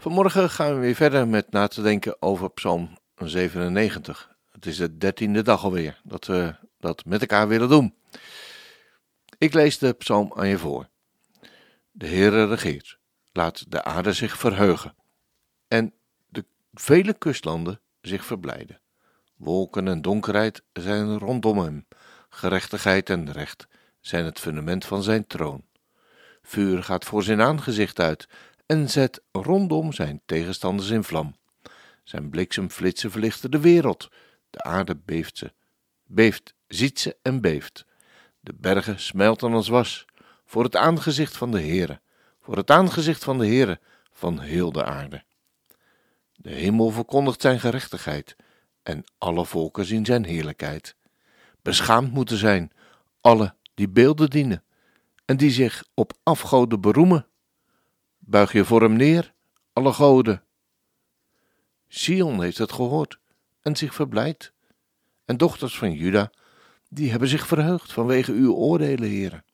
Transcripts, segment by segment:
Vanmorgen gaan we weer verder met na te denken over Psalm 97. Het is de dertiende dag alweer dat we dat met elkaar willen doen. Ik lees de psalm aan je voor. De Heere regeert, laat de aarde zich verheugen en de vele kustlanden zich verblijden. Wolken en donkerheid zijn rondom hem, gerechtigheid en recht zijn het fundament van zijn troon. Vuur gaat voor zijn aangezicht uit en zet rondom zijn tegenstanders in vlam. Zijn bliksemflitsen verlichten de wereld. De aarde beeft ze, beeft, ziet ze en beeft. De bergen smelten als was, voor het aangezicht van de Heere, voor het aangezicht van de Heere van heel de aarde. De hemel verkondigt zijn gerechtigheid, en alle volken zien zijn heerlijkheid. Beschaamd moeten zijn alle die beelden dienen, en die zich op afgoden beroemen. Buig je voor hem neer, alle goden. Sion heeft het gehoord en zich verblijd. En dochters van Juda, die hebben zich verheugd vanwege uw oordelen, heren.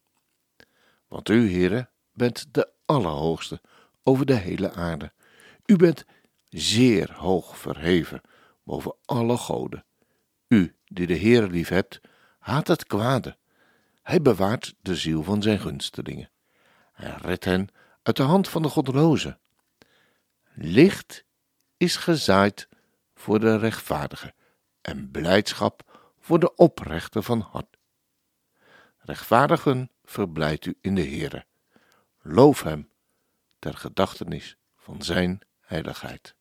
Want u, heren, bent de Allerhoogste over de hele aarde. U bent zeer hoog verheven boven alle goden. U, die de Heere lief hebt, haat het kwade. Hij bewaart de ziel van zijn gunstelingen. Hij redt hen uit de hand van de goddeloze. Licht is gezaaid voor de rechtvaardige en blijdschap voor de oprechte van hart. Rechtvaardigen verblijdt u in de Heere. Loof hem ter gedachtenis van zijn heiligheid.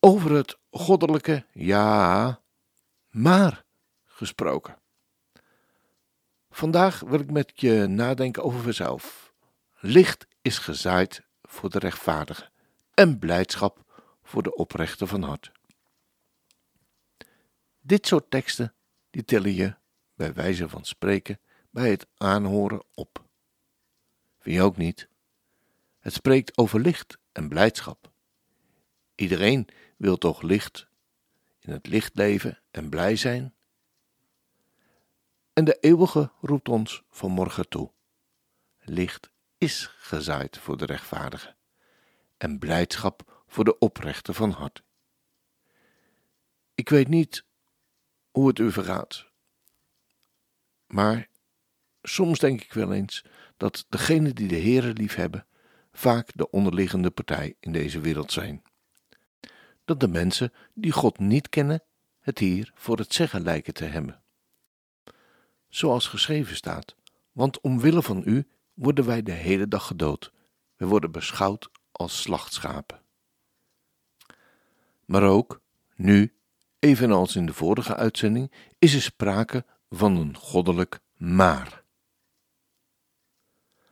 Over het goddelijke ja, maar gesproken. Vandaag wil ik met je nadenken over mezelf. Licht is gezaaid voor de rechtvaardige en blijdschap voor de oprechte van hart. Dit soort teksten die tillen je bij wijze van spreken bij het aanhoren op. Vind je ook niet? Het spreekt over licht en blijdschap. Iedereen wil toch licht, in het licht leven en blij zijn? En de eeuwige roept ons vanmorgen toe. Licht is gezaaid voor de rechtvaardige en blijdschap voor de oprechte van hart. Ik weet niet hoe het u vergaat, maar soms denk ik wel eens dat degenen die de Heere lief hebben, vaak de onderliggende partij in deze wereld zijn. Dat de mensen die God niet kennen, het hier voor het zeggen lijken te hebben zoals geschreven staat. Want omwille van u worden wij de hele dag gedood. We worden beschouwd als slachtschapen. Maar ook, nu, evenals in de vorige uitzending, is er sprake van een goddelijk maar.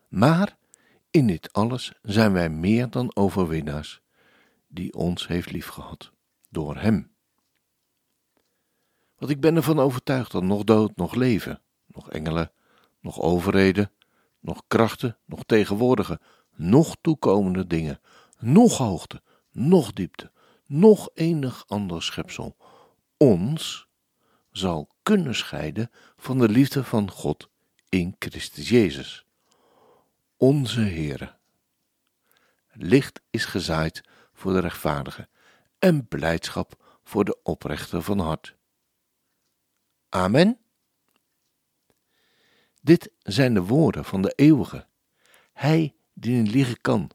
Maar in dit alles zijn wij meer dan overwinnaars, die ons heeft liefgehad, door Hem. Want ik ben ervan overtuigd dat nog dood, nog leven, nog engelen, nog overheden, nog krachten, nog tegenwoordige, nog toekomende dingen, nog hoogte, nog diepte, nog enig ander schepsel ons zal kunnen scheiden van de liefde van God in Christus Jezus, onze Heere. Licht is gezaaid voor de rechtvaardige en blijdschap voor de oprechte van hart. Amen. Dit zijn de woorden van de eeuwige, hij die niet liegen kan.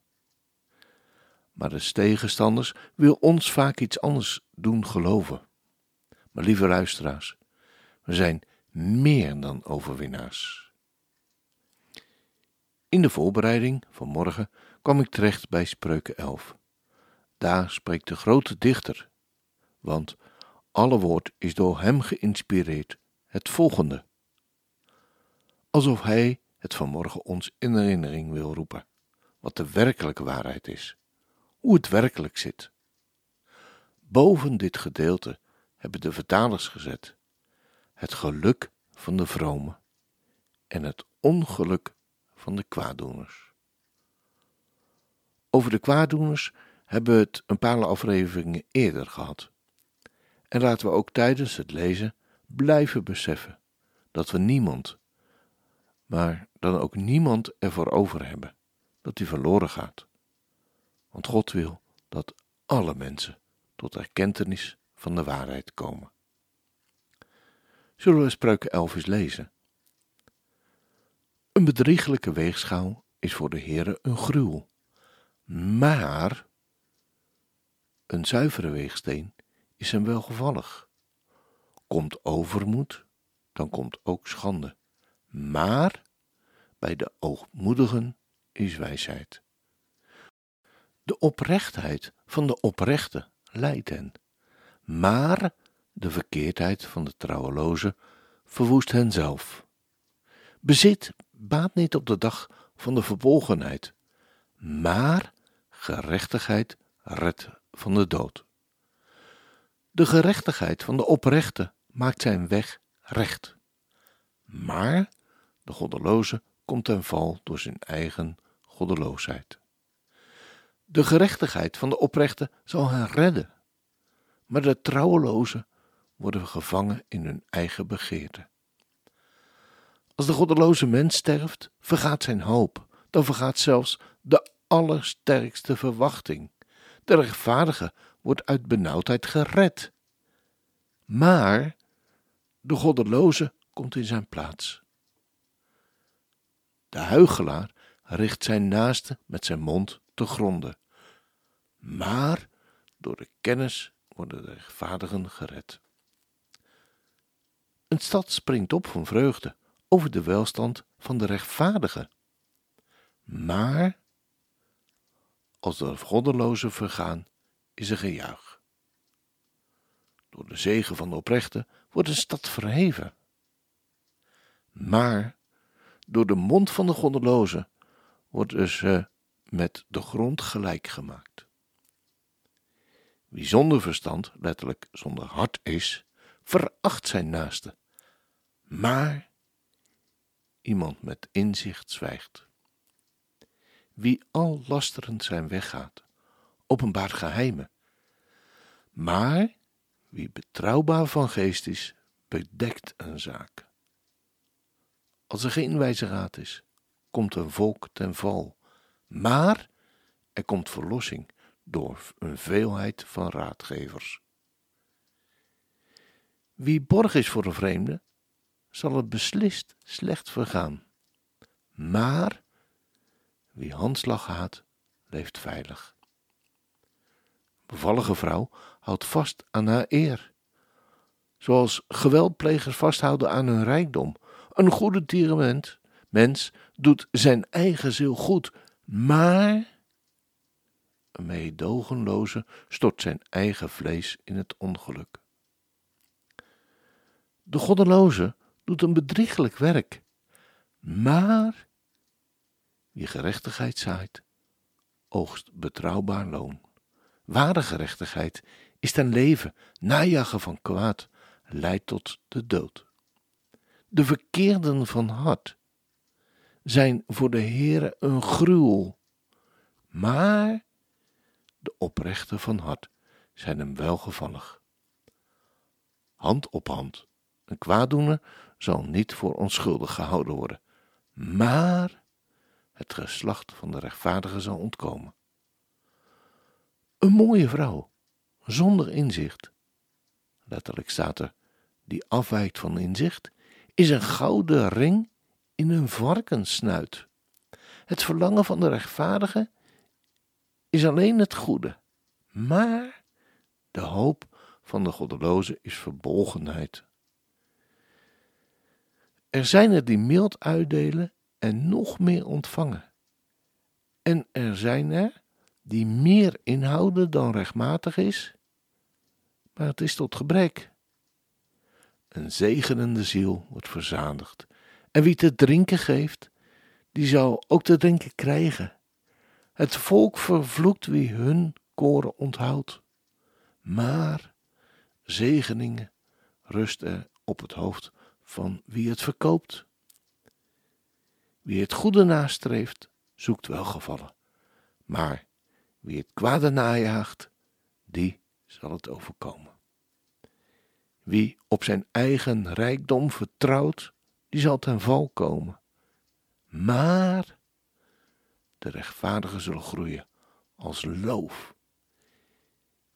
Maar de tegenstanders wil ons vaak iets anders doen geloven. Maar lieve luisteraars, we zijn meer dan overwinnaars. In de voorbereiding van morgen kwam ik terecht bij Spreuken 11. Daar spreekt de grote dichter, want alle woord is door hem geïnspireerd, het volgende alsof Hij het vanmorgen ons in herinnering wil roepen, wat de werkelijke waarheid is, hoe het werkelijk zit Boven dit gedeelte hebben de vertalers gezet het geluk van de vromen en het ongeluk van de kwaaddoeners. Over de kwaaddoeners hebben we het een paar afleveringen eerder gehad. En laten we ook tijdens het lezen blijven beseffen dat we niemand, maar dan ook niemand ervoor over hebben dat hij verloren gaat. Want God wil dat alle mensen tot erkentenis van de waarheid komen. Zullen we spreuken 11 eens lezen? Een bedrieglijke weegschaal is voor de Heere een gruwel, maar een zuivere weegsteen is hem welgevallig. Komt overmoed, dan komt ook schande, maar bij de oogmoedigen is wijsheid. De oprechtheid van de oprechte leidt hen, maar de verkeerdheid van de trouweloze verwoest hen zelf. Bezit baat niet op de dag van de verbolgenheid, maar gerechtigheid redt van de dood. De gerechtigheid van de oprechte maakt zijn weg recht, maar de goddeloze komt ten val door zijn eigen goddeloosheid. De gerechtigheid van de oprechte zal hen redden, maar de trouweloze worden gevangen in hun eigen begeerte. Als de goddeloze mens sterft, vergaat zijn hoop, dan vergaat zelfs de allersterkste verwachting. De rechtvaardige wordt uit benauwdheid gered. Maar de goddeloze komt in zijn plaats. De huigelaar richt zijn naaste met zijn mond te gronden. Maar door de kennis worden de rechtvaardigen gered. Een stad springt op van vreugde over de welstand van de rechtvaardige. Maar als de goddelozen vergaan, is er gejuich. Door de zegen van de oprechte wordt een stad verheven. Maar door de mond van de goddelozen wordt ze met de grond gelijk gemaakt. Wie zonder verstand, letterlijk zonder hart is, veracht zijn naaste. Maar iemand met inzicht zwijgt. Wie al lasterend zijn weg gaat, openbaart geheimen. Maar wie betrouwbaar van geest is, bedekt een zaak. Als er geen wijze raad is, komt een volk ten val. Maar er komt verlossing door een veelheid van raadgevers. Wie borg is voor een vreemde, zal het beslist slecht vergaan. Maar wie handslag haat, leeft veilig. Bevallige vrouw houdt vast aan haar eer, zoals geweldplegers vasthouden aan hun rijkdom. Een goede tierement, mens, doet zijn eigen ziel goed, maar een meedogenloze stort zijn eigen vlees in het ongeluk. De goddeloze doet een bedrieglijk werk, maar wie gerechtigheid zaait, oogst betrouwbaar loon. Ware gerechtigheid is ten leven, najagen van kwaad leidt tot de dood. De verkeerden van hart zijn voor de Heere een gruwel, maar de oprechten van hart zijn hem welgevallig. Hand op hand, een kwaaddoener zal niet voor onschuldig gehouden worden, maar het geslacht van de rechtvaardige zal ontkomen. Een mooie vrouw, zonder inzicht, letterlijk staat er, die afwijkt van inzicht, is een gouden ring in een varkenssnuit. Het verlangen van de rechtvaardige is alleen het goede, maar de hoop van de goddeloze is verbolgenheid. Er zijn er die mild uitdelen en nog meer ontvangen. En er zijn er die meer inhouden dan rechtmatig is, maar het is tot gebrek. Een zegenende ziel wordt verzadigd, en wie te drinken geeft, die zal ook te drinken krijgen. Het volk vervloekt wie hun koren onthoudt, maar zegeningen rusten op het hoofd van wie het verkoopt. Wie het goede nastreeft, zoekt welgevallen, maar wie het kwade najaagt, die zal het overkomen. Wie op zijn eigen rijkdom vertrouwt, die zal ten val komen. Maar de rechtvaardigen zullen groeien als loof.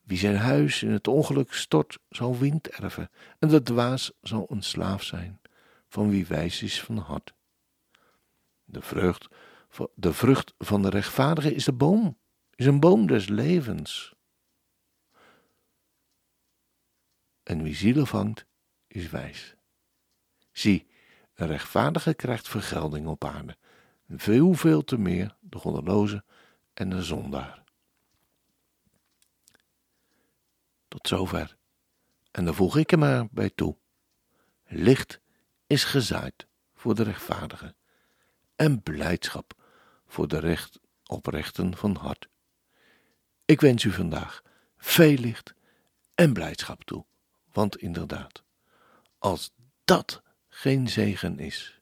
Wie zijn huis in het ongeluk stort, zal wind erven, en de dwaas zal een slaaf zijn, van wie wijs is van hart. De vrucht, de vrucht van de rechtvaardige is de boom, is een boom des levens. En wie zielen vangt, is wijs. Zie, een rechtvaardige krijgt vergelding op aarde, veel, veel te meer de goddeloze en de zondaar. Tot zover. En dan voeg ik er maar bij toe. Licht is gezaaid voor de rechtvaardigen en blijdschap voor de recht, oprechten van hart. Ik wens u vandaag veel licht en blijdschap toe, want inderdaad, als dat geen zegen is,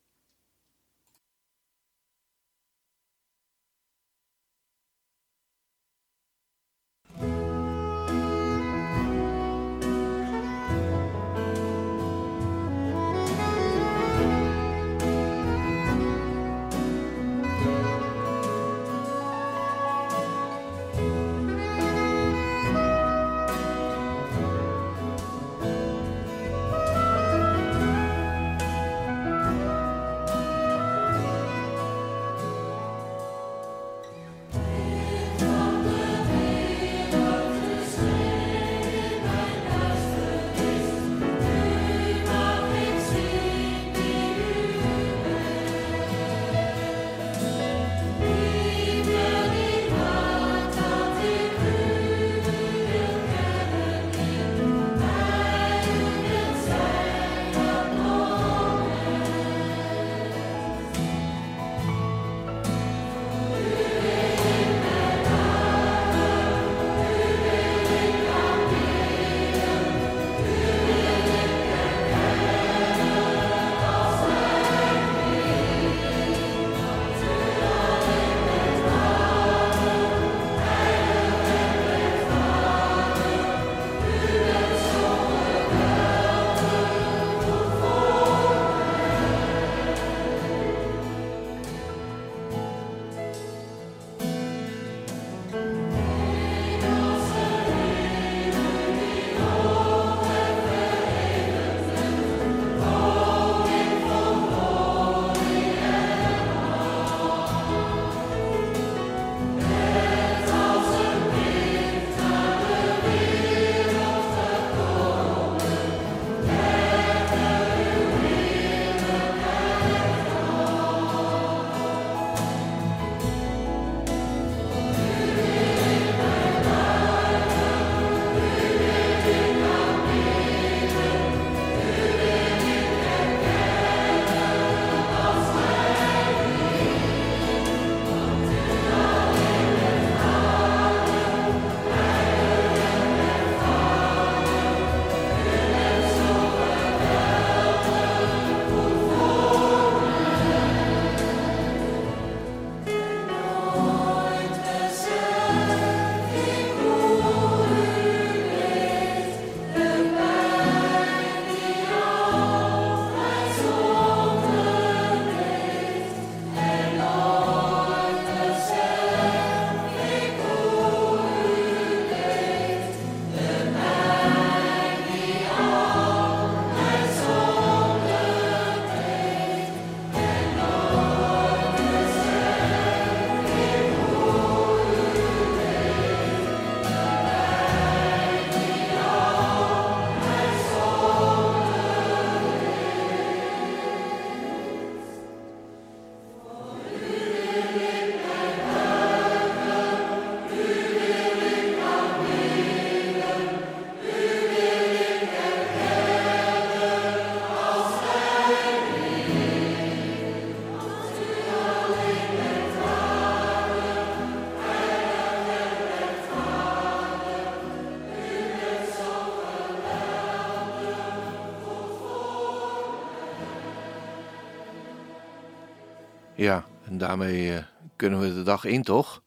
Ja, en daarmee uh, kunnen we de dag in, toch?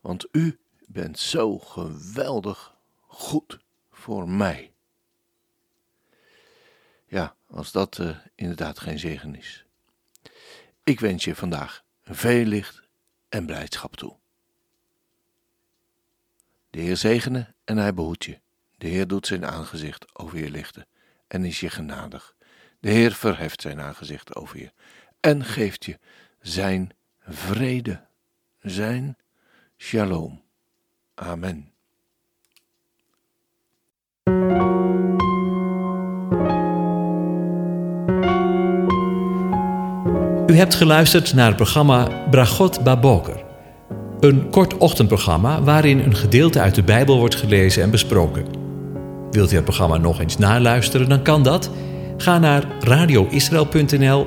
Want u bent zo geweldig goed voor mij. Ja, als dat uh, inderdaad geen zegen is. Ik wens je vandaag veel licht en blijdschap toe. De Heer zegene en hij behoedt je. De Heer doet zijn aangezicht over je lichten en is je genadig. De Heer verheft zijn aangezicht over je en geeft je zijn vrede, zijn shalom. Amen. U hebt geluisterd naar het programma Bragot Baboker. Een kort ochtendprogramma waarin een gedeelte uit de Bijbel wordt gelezen en besproken. Wilt u het programma nog eens naluisteren, dan kan dat. Ga naar radioisrael.nl